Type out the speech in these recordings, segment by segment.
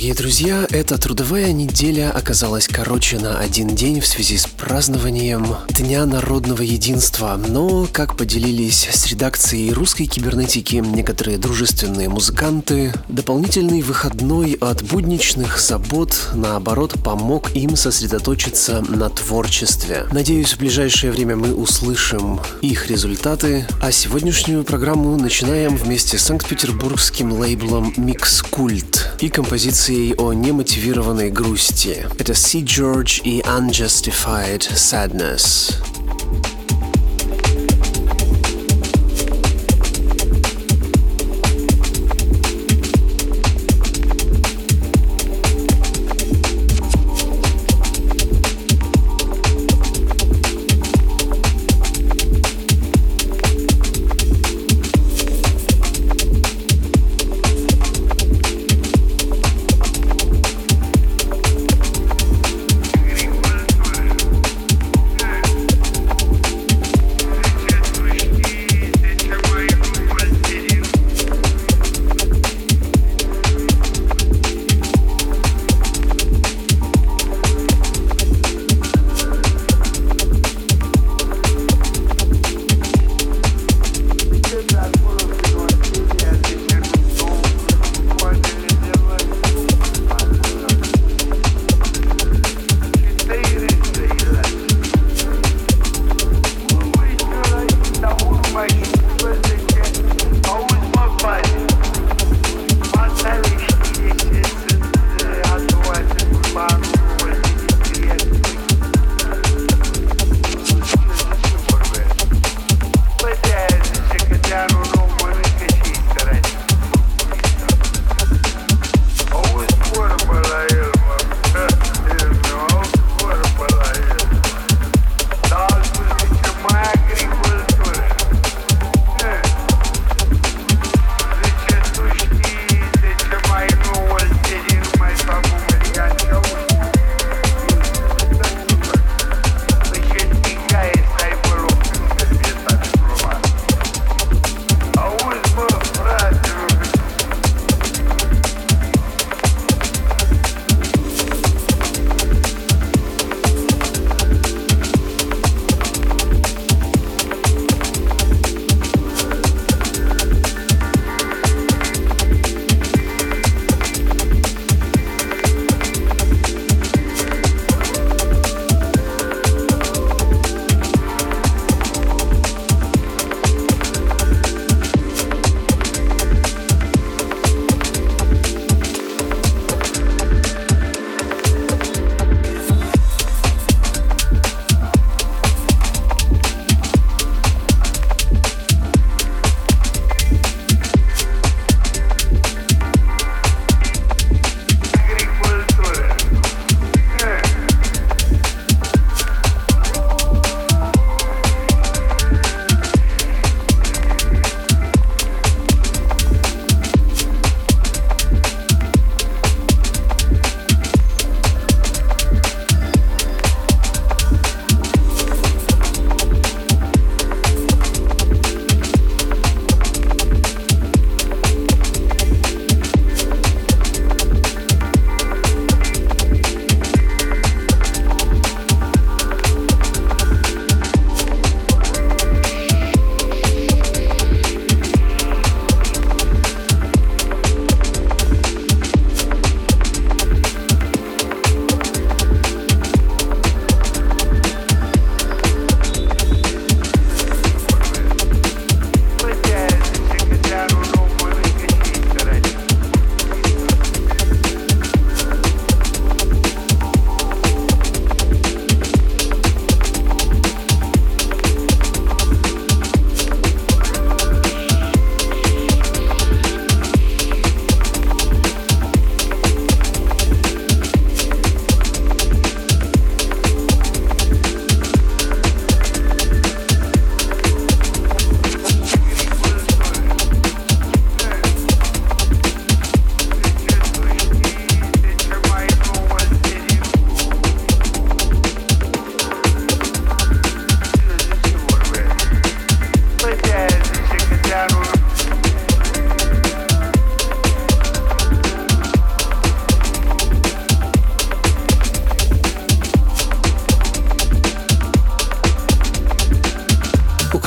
Дорогие друзья. Эта трудовая неделя оказалась короче на один день в связи с празднованием Дня народного единства. Но, как поделились с редакцией русской кибернетики некоторые дружественные музыканты, дополнительный выходной от будничных забот, наоборот, помог им сосредоточиться на творчестве. Надеюсь, в ближайшее время мы услышим их результаты. А сегодняшнюю программу начинаем вместе с санкт-петербургским лейблом Mix Cult и композицией о немотивированной грусти. Это Sea George и Unjustified Sadness.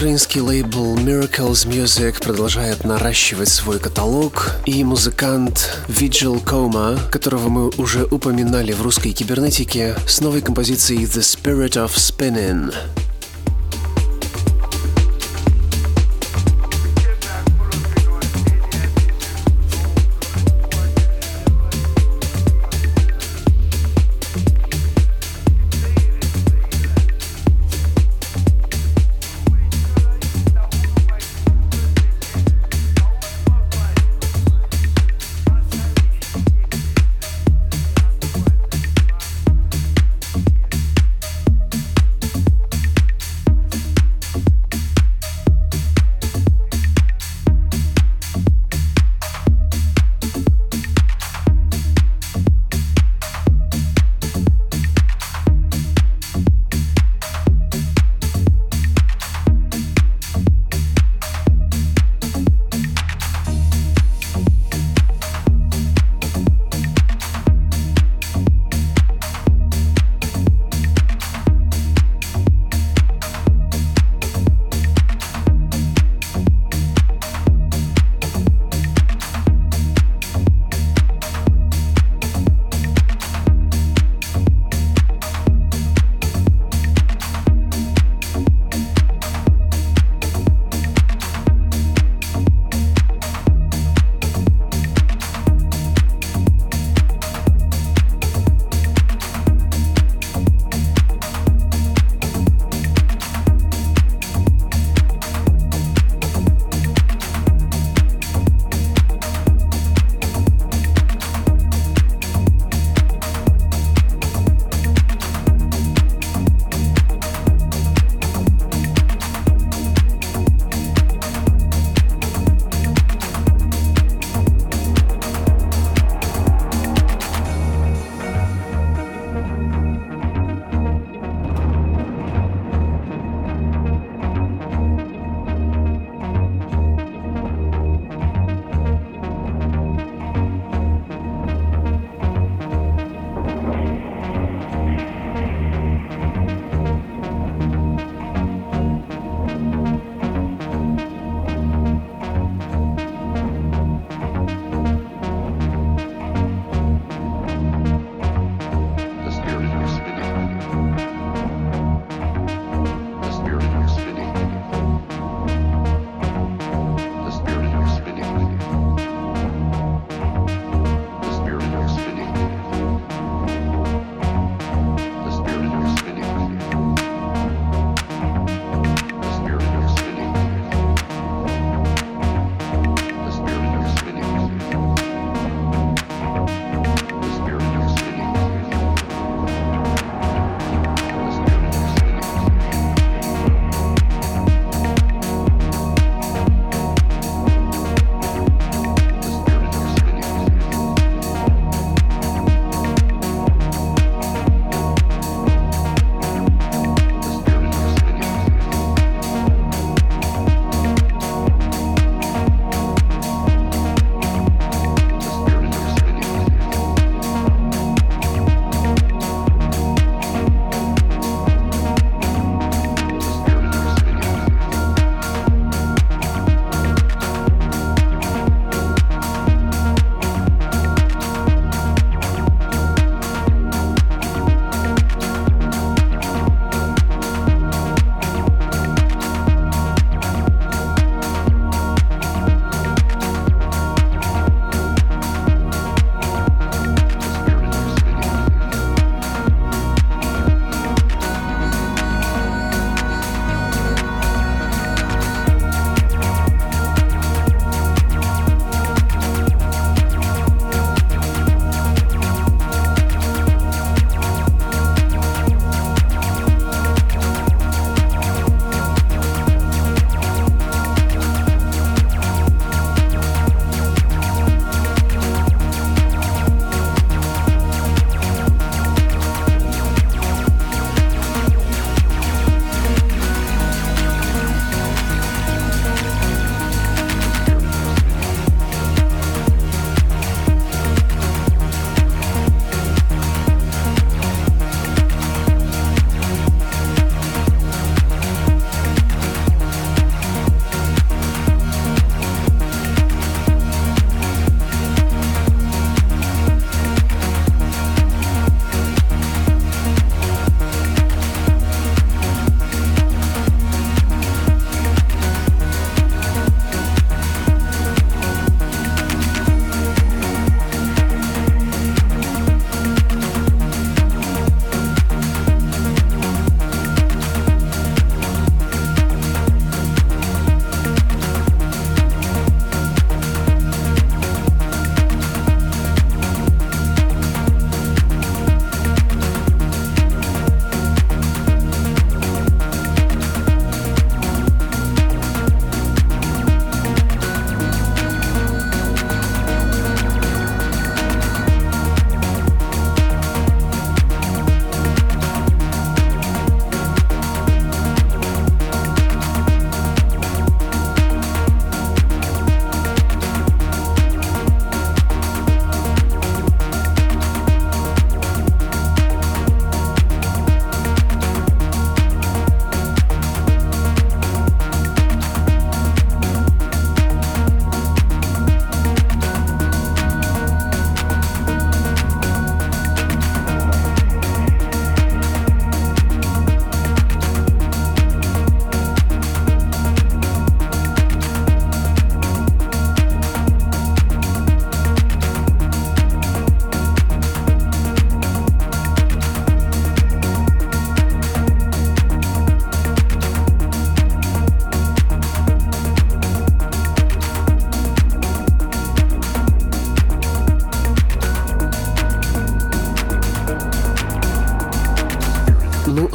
Украинский лейбл Miracles Music продолжает наращивать свой каталог, и музыкант Vigil Coma, которого мы уже упоминали в русской кибернетике, с новой композицией The Spirit of Spinning.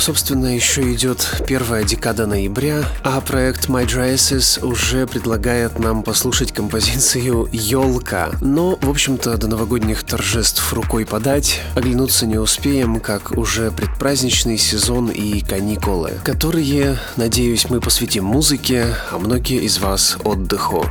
Собственно, еще идет первая декада ноября, а проект My Drysis уже предлагает нам послушать композицию «Елка». Но, в общем-то, до новогодних торжеств рукой подать, оглянуться не успеем, как уже предпраздничный сезон и каникулы, которые, надеюсь, мы посвятим музыке, а многие из вас отдыху.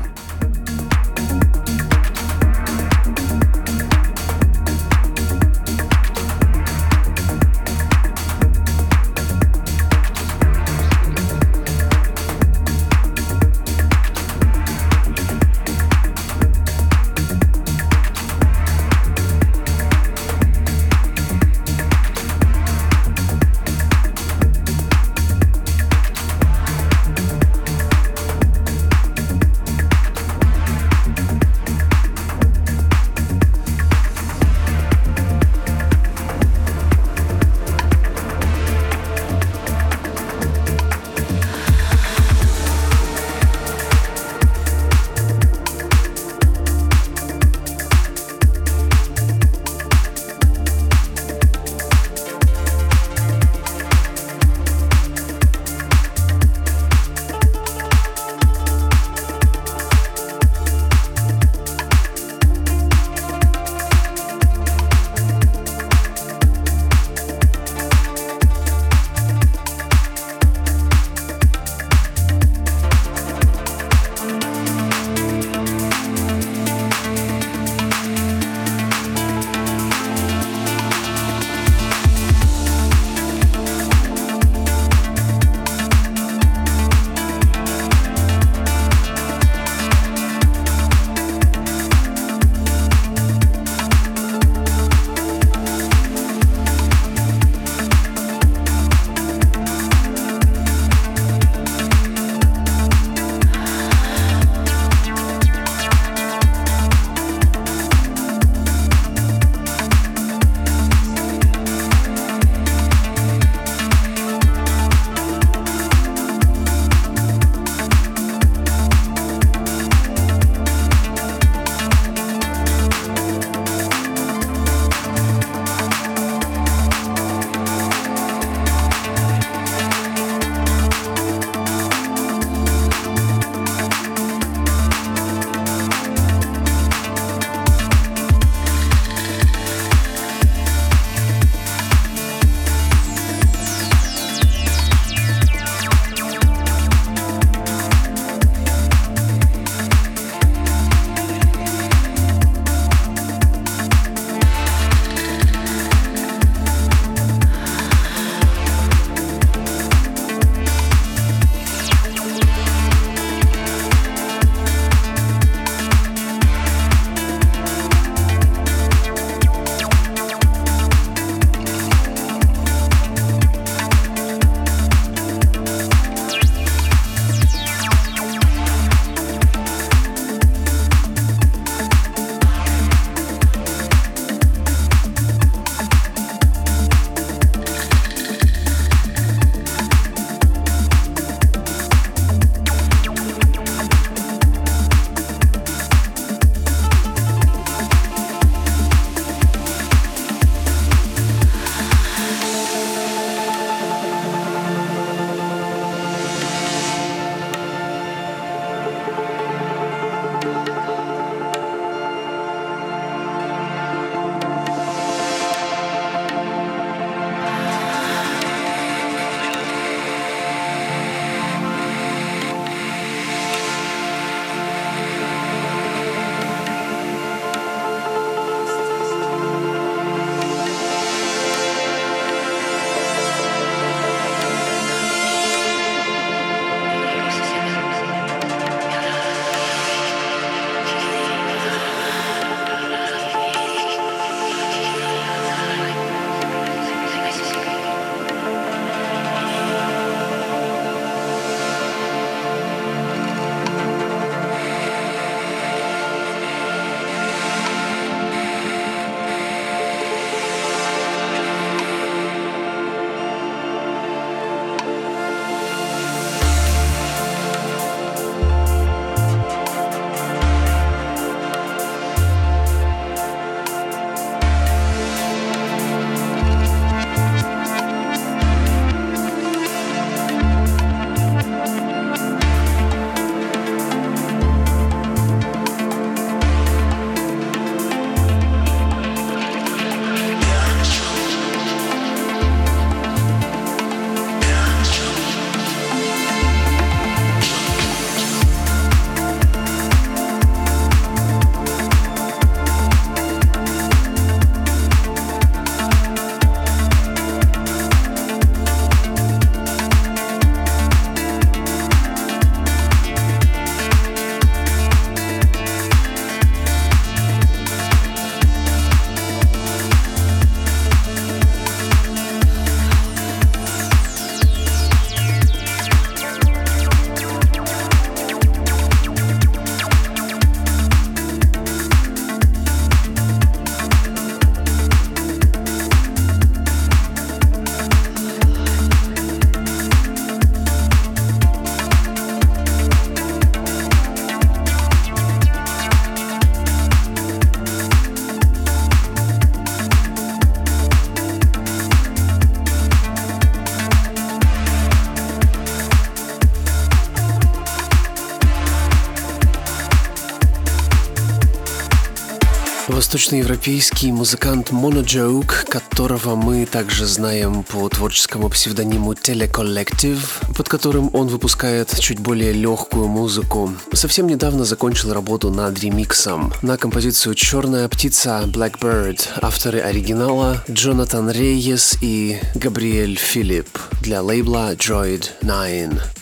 Восточноевропейский музыкант Monojoke, которого мы также знаем по творческому псевдониму Telecollective, под которым он выпускает чуть более легкую музыку, совсем недавно закончил работу над ремиксом на композицию «Черная птица» Blackbird, авторы оригинала Джонатан Рейес и Габриэль Филипп для лейбла Droid 9.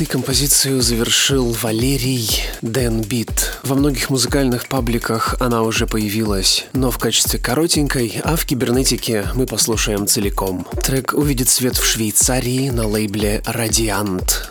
Красоты композицию завершил Валерий Дэн Бит. Во многих музыкальных пабликах она уже появилась, но в качестве коротенькой, а в кибернетике мы послушаем целиком. Трек увидит свет в Швейцарии на лейбле «Радиант».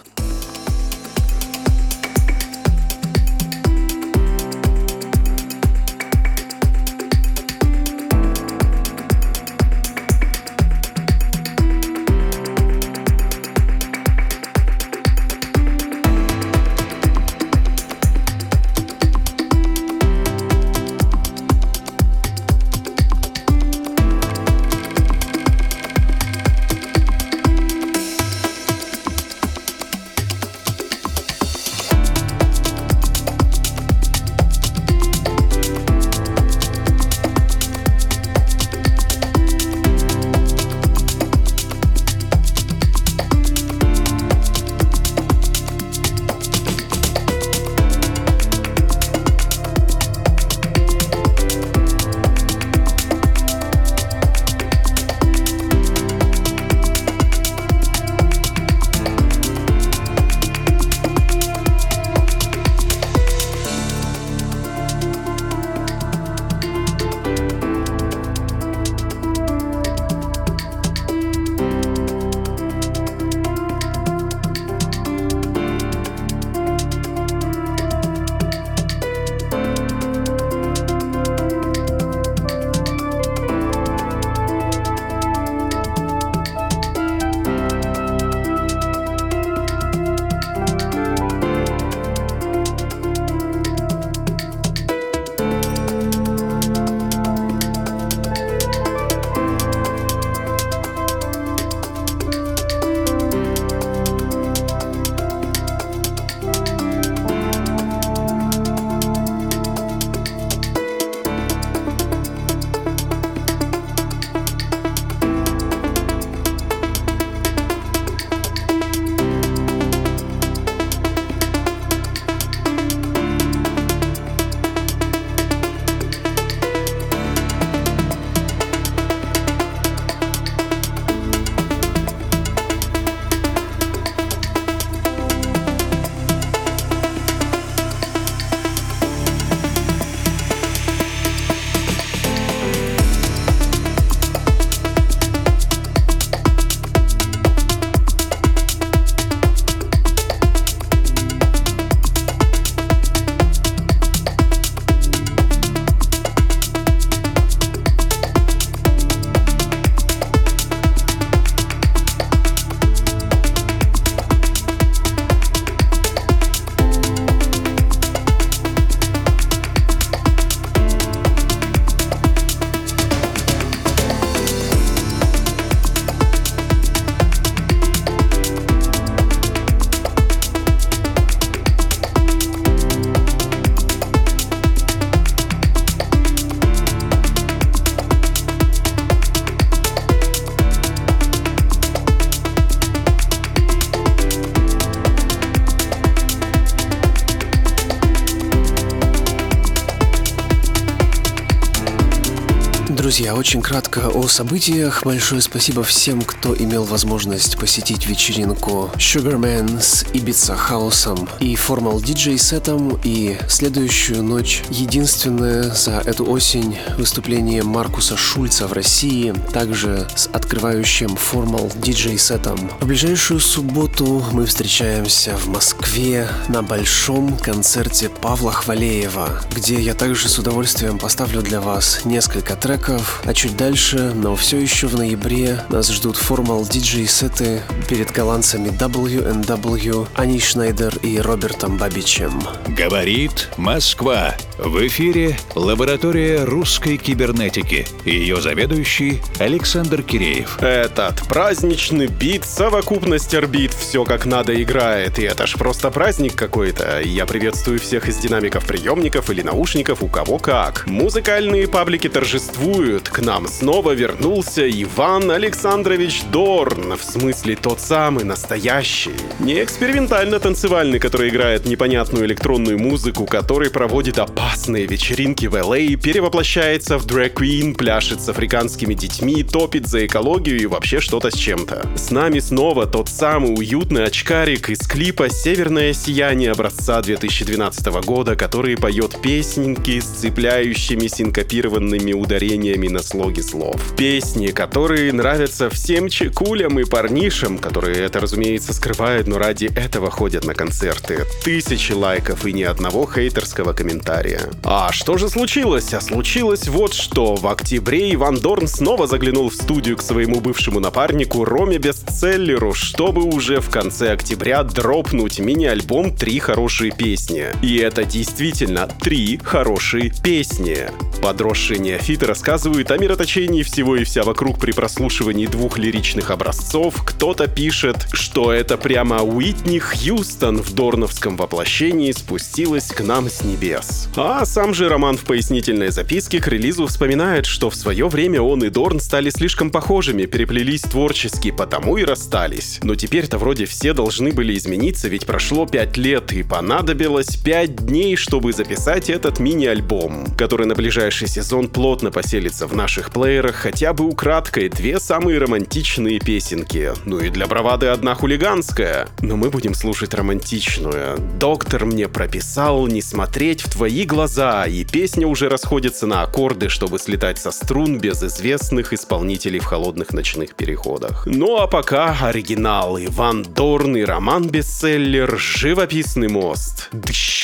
Очень кратко о событиях. Большое спасибо всем, кто имел возможность посетить вечеринку Sugarman с Ibiza хаусом и Formal DJ сетом и следующую ночь единственное за эту осень выступление Маркуса Шульца в России, также с открывающим Formal DJ сетом. В ближайшую субботу мы встречаемся в Москве на большом концерте Павла Хвалеева, где я также с удовольствием поставлю для вас несколько треков а чуть дальше, но все еще в ноябре, нас ждут формал диджей-сеты перед голландцами WNW, Ани Шнайдер и Робертом Бабичем. Говорит Москва. В эфире лаборатория русской кибернетики. Ее заведующий Александр Киреев. Этот праздничный бит, совокупность орбит, все как надо играет. И это ж просто праздник какой-то. Я приветствую всех из динамиков приемников или наушников, у кого как. Музыкальные паблики торжествуют. К нам снова вернулся Иван Александрович Дорн, в смысле тот самый настоящий. Не экспериментально-танцевальный, который играет непонятную электронную музыку, который проводит опасные вечеринки в Л.А., перевоплощается в дрэк-квин, пляшет с африканскими детьми, топит за экологию и вообще что-то с чем-то. С нами снова тот самый уютный очкарик из клипа «Северное сияние» образца 2012 года, который поет песенки с цепляющими синкопированными ударениями на слоги слов. Песни, которые нравятся всем чекулям и парнишам, которые это, разумеется, скрывают, но ради этого ходят на концерты. Тысячи лайков и ни одного хейтерского комментария. А что же случилось? А случилось вот что. В октябре Иван Дорн снова заглянул в студию к своему бывшему напарнику Роме Бестселлеру, чтобы уже в конце октября дропнуть мини-альбом «Три хорошие песни». И это действительно три хорошие песни. Подросшие неофиты рассказывают о мироточении всего и вся вокруг при прослушивании двух лиричных образцов. Кто-то пишет, что это прямо Уитни Хьюстон в дорновском воплощении спустилась к нам с небес. А сам же Роман в пояснительной записке к релизу вспоминает, что в свое время он и Дорн стали слишком похожими, переплелись творчески, потому и расстались. Но теперь-то вроде все должны были измениться, ведь прошло пять лет и понадобилось пять дней, чтобы записать этот мини-альбом, который на ближайший сезон плотно поселится в наших плеерах хотя бы украдкой две самые романтичные песенки. Ну и для бравады одна хулиганская. Но мы будем слушать романтичную. Доктор мне прописал не смотреть в твои глаза, и песня уже расходится на аккорды, чтобы слетать со струн без известных исполнителей в холодных ночных переходах. Ну а пока оригинал Иван Дорн и роман-бестселлер «Живописный мост».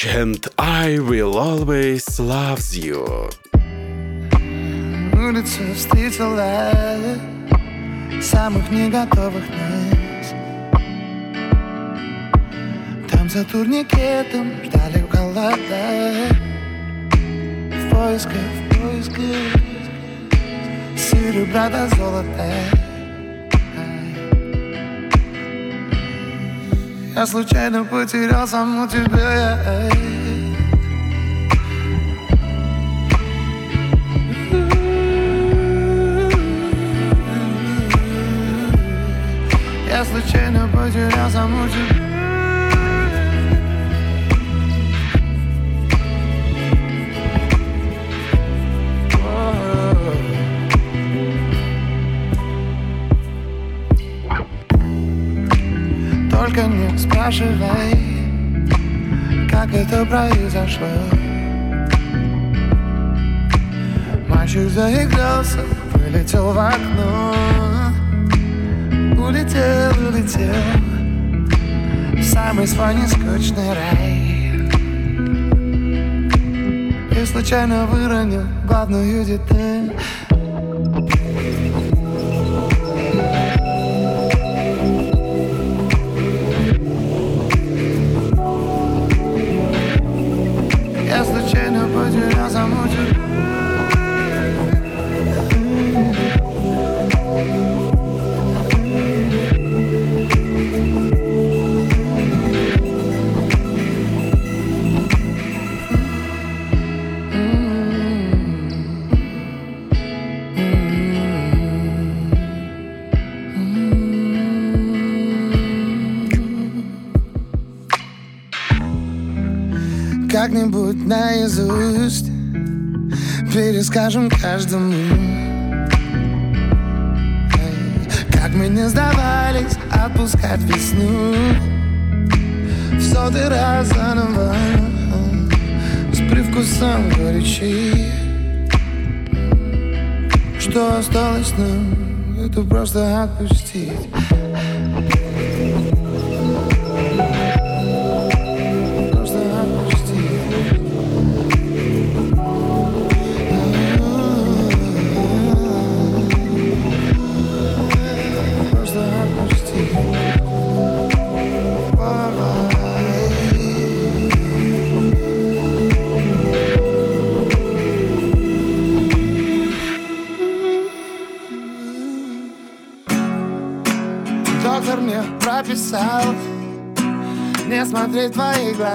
And I will always love you. Улица встретила самых не нас Там за турникетом ждали в голода В поисках, поисках серебра до золота. Я случайно потерял саму тебя. Я случайно потерял саму тебя Только не спрашивай, как это произошло. Мальчик заигрался, вылетел в окно. Улетел, улетел в самый свой нескучный рай. И случайно выронил главную деталь Как-нибудь наизусть Перескажем каждому. Как мы не сдавались отпускать весну. В сотый раз заново С привкусом горечи Что осталось нам Это просто отпустить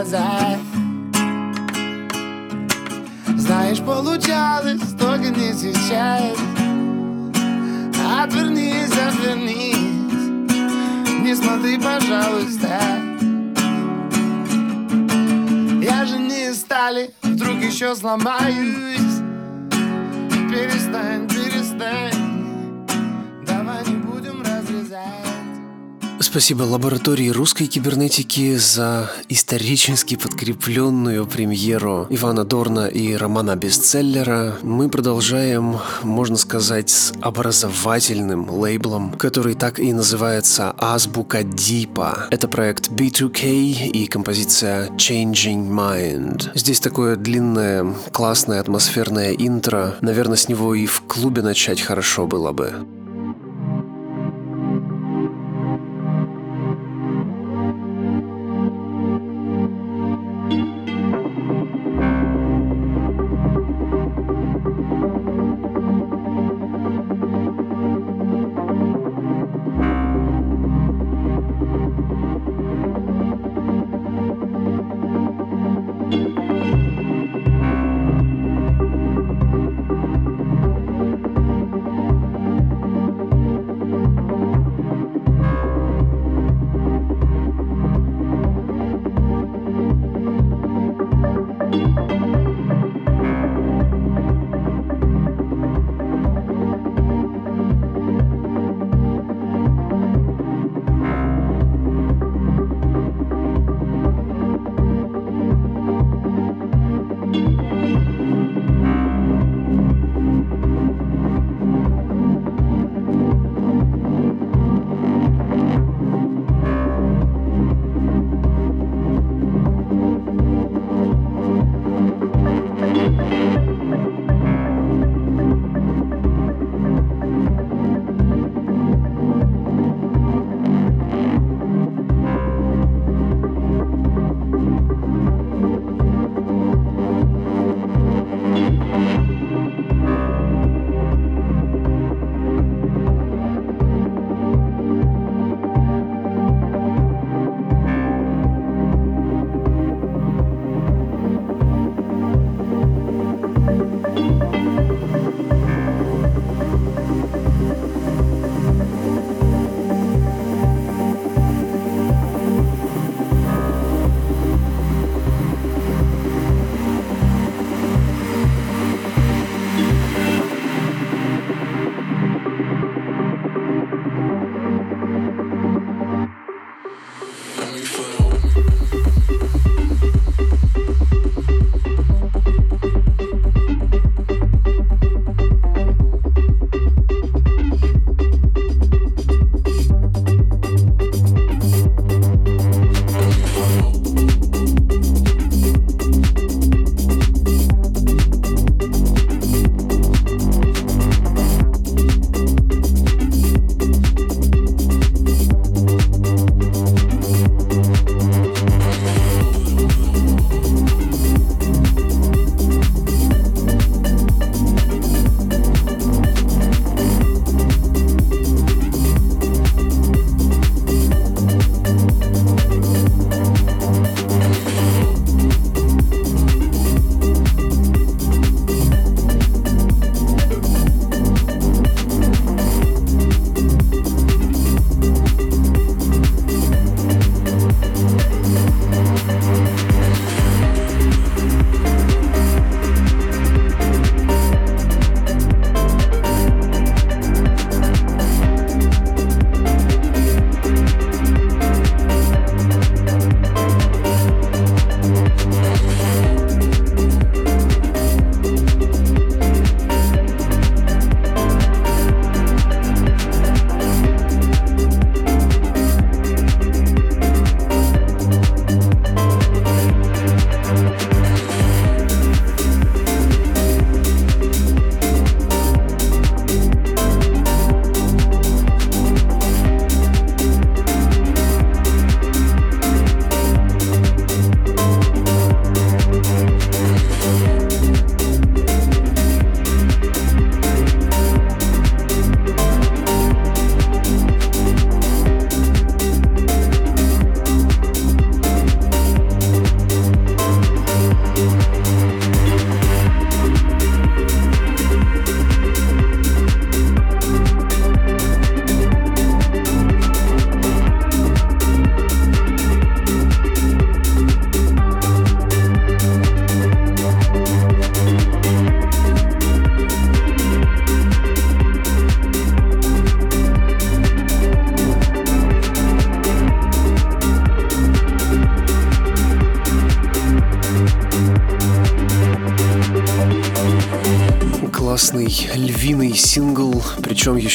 Не смотреть Спасибо лаборатории русской кибернетики за исторически подкрепленную премьеру Ивана Дорна и романа бестселлера. Мы продолжаем, можно сказать, с образовательным лейблом, который так и называется «Азбука Дипа». Это проект B2K и композиция Changing Mind. Здесь такое длинное, классное атмосферное интро. Наверное, с него и в клубе начать хорошо было бы.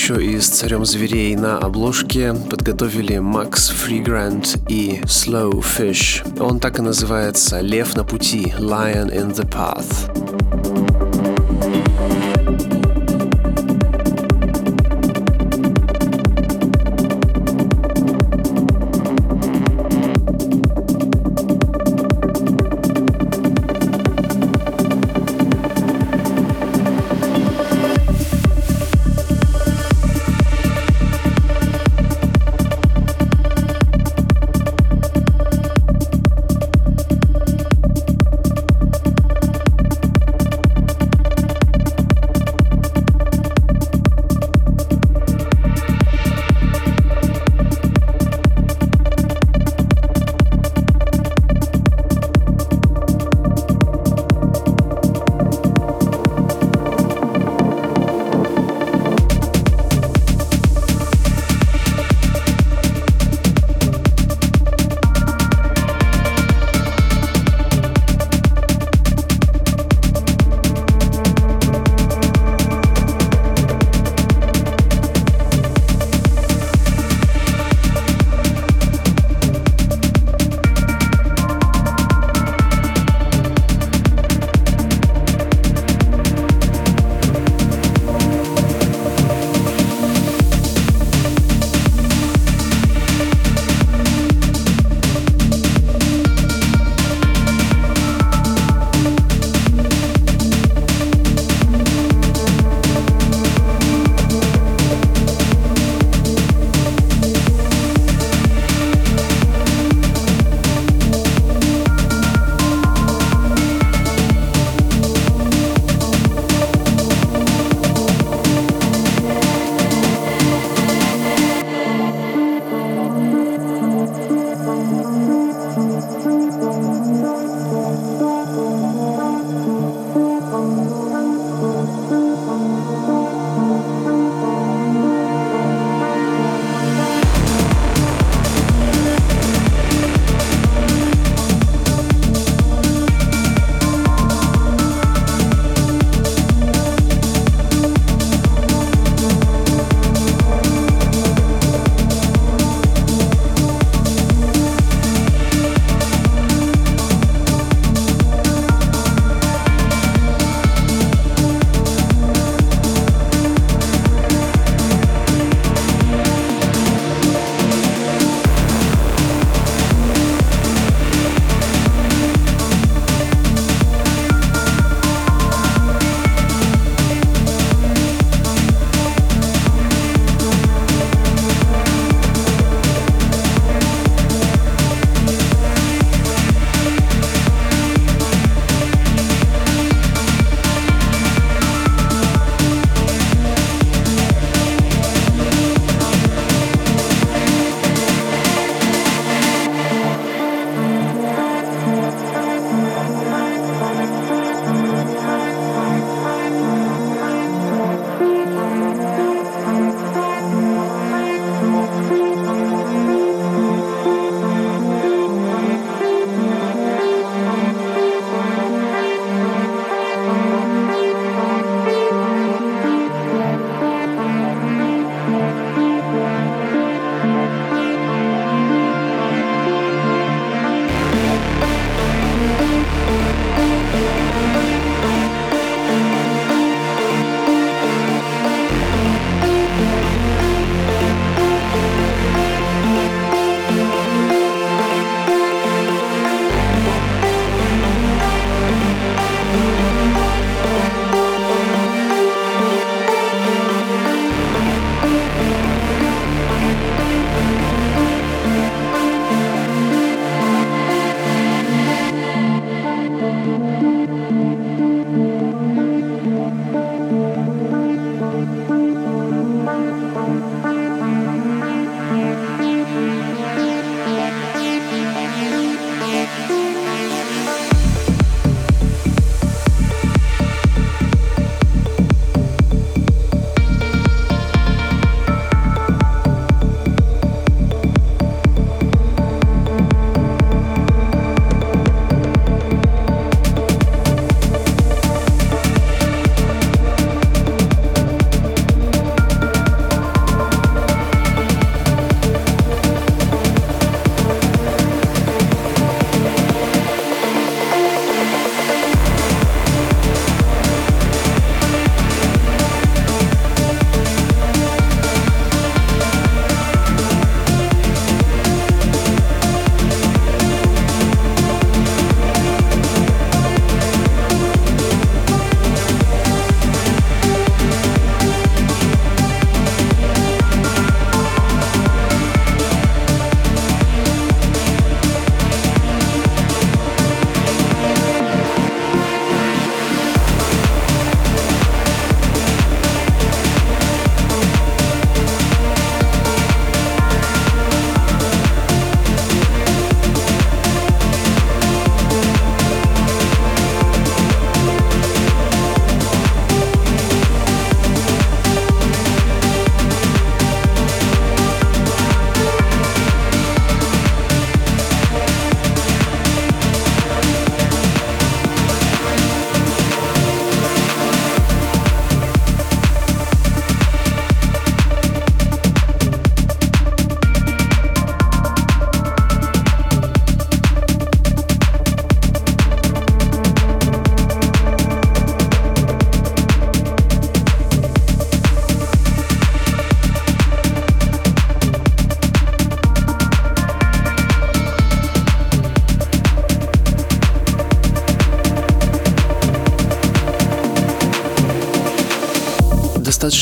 Еще и с царем зверей на обложке подготовили Макс Фригрант и Slow Fish. Он так и называется «Лев на пути» Lion in the Path.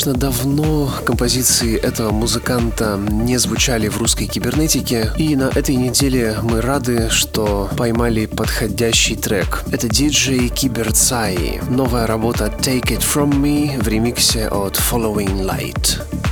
Достаточно давно композиции этого музыканта не звучали в русской кибернетике, и на этой неделе мы рады, что поймали подходящий трек. Это диджей Киберцай, новая работа Take It From Me в ремиксе от Following Light.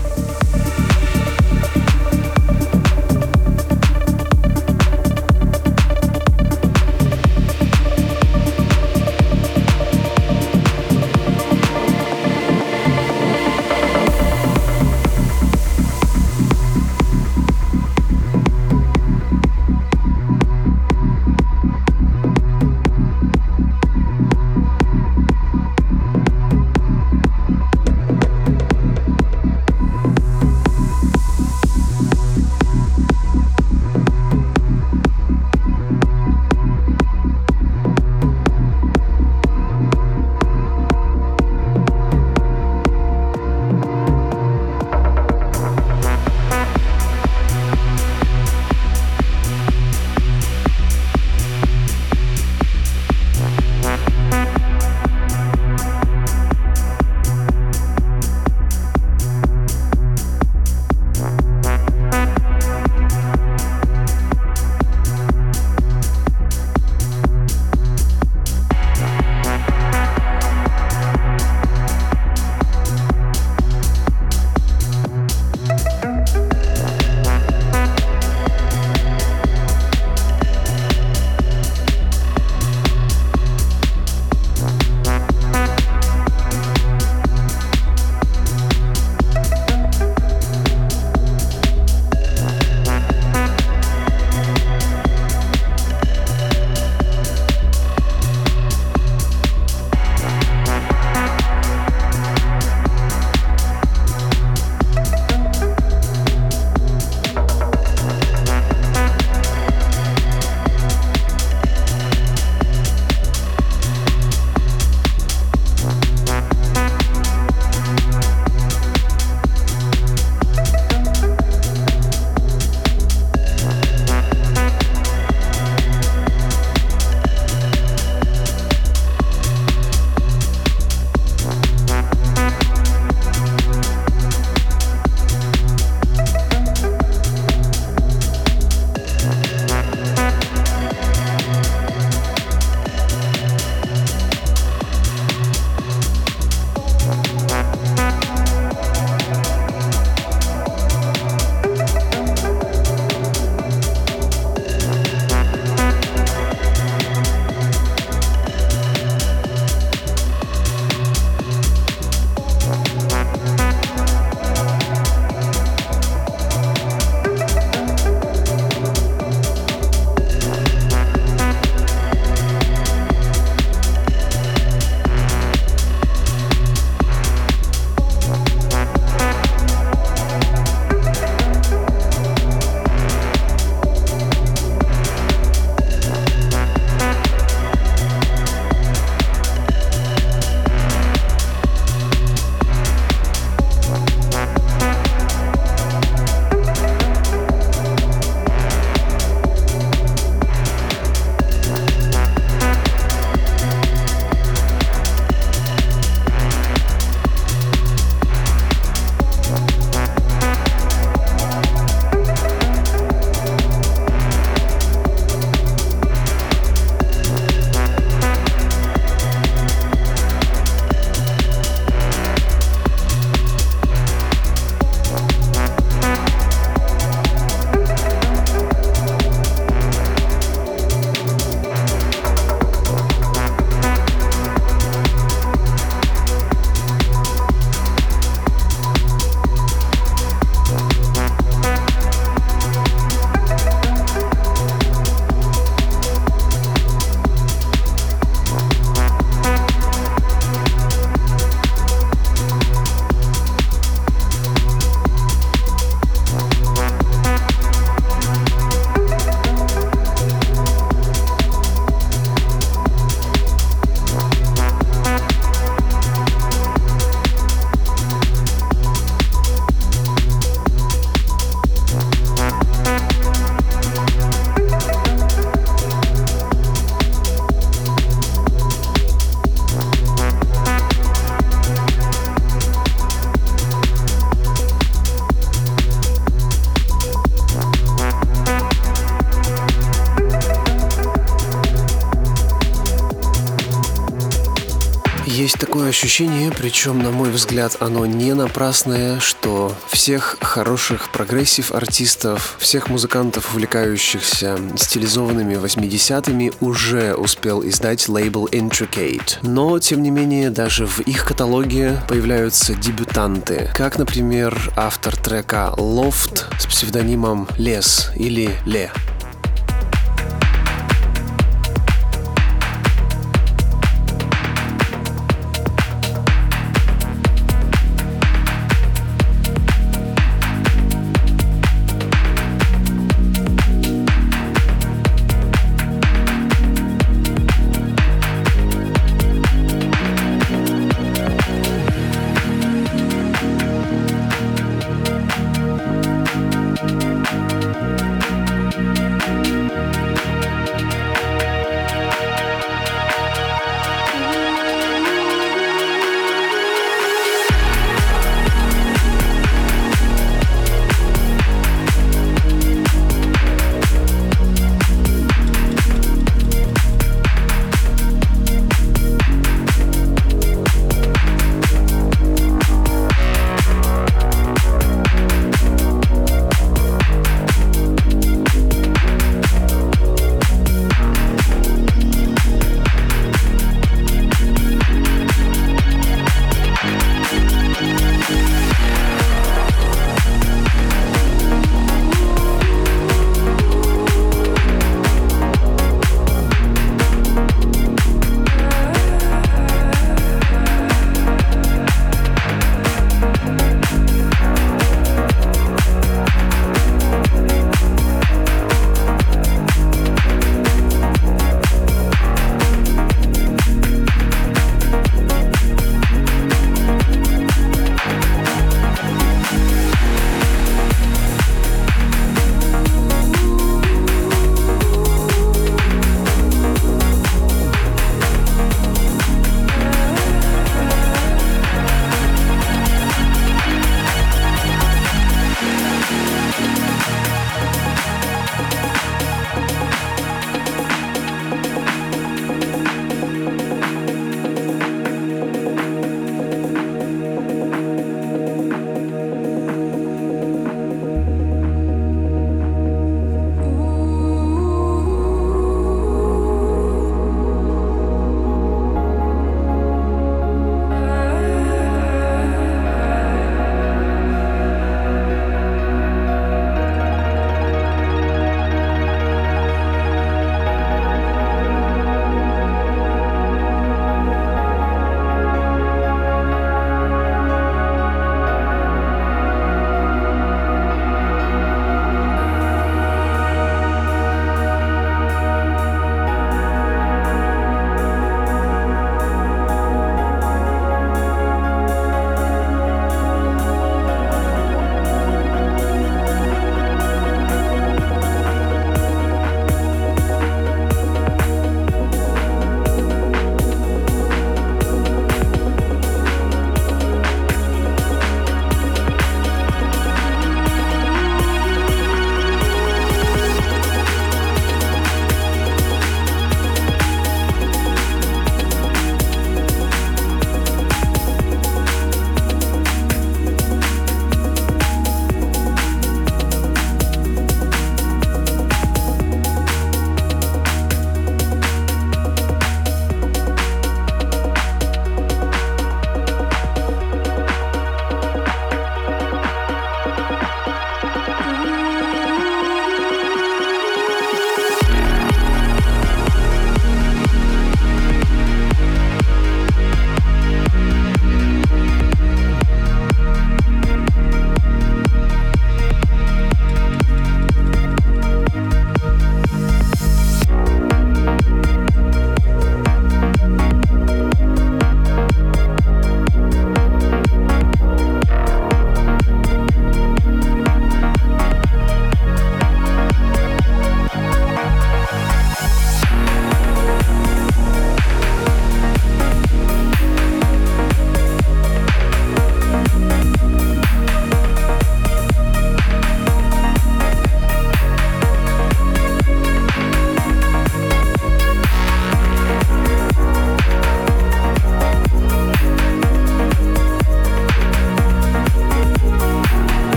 Ощущение, причем, на мой взгляд, оно не напрасное, что всех хороших прогрессив-артистов, всех музыкантов, увлекающихся стилизованными 80-ми, уже успел издать лейбл Intricate. Но, тем не менее, даже в их каталоге появляются дебютанты, как, например, автор трека Loft с псевдонимом Лес или Ле.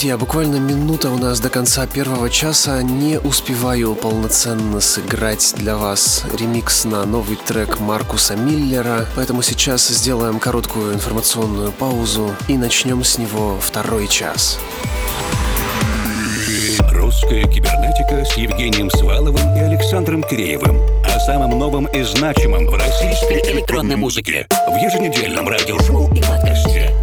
Друзья, буквально минута у нас до конца первого часа. Не успеваю полноценно сыграть для вас ремикс на новый трек Маркуса Миллера, поэтому сейчас сделаем короткую информационную паузу и начнем с него второй час. Русская кибернетика с Евгением Сваловым и Александром Киреевым. О самом новом и значимом в российской электронной музыке. В еженедельном радиошоу и подкасте.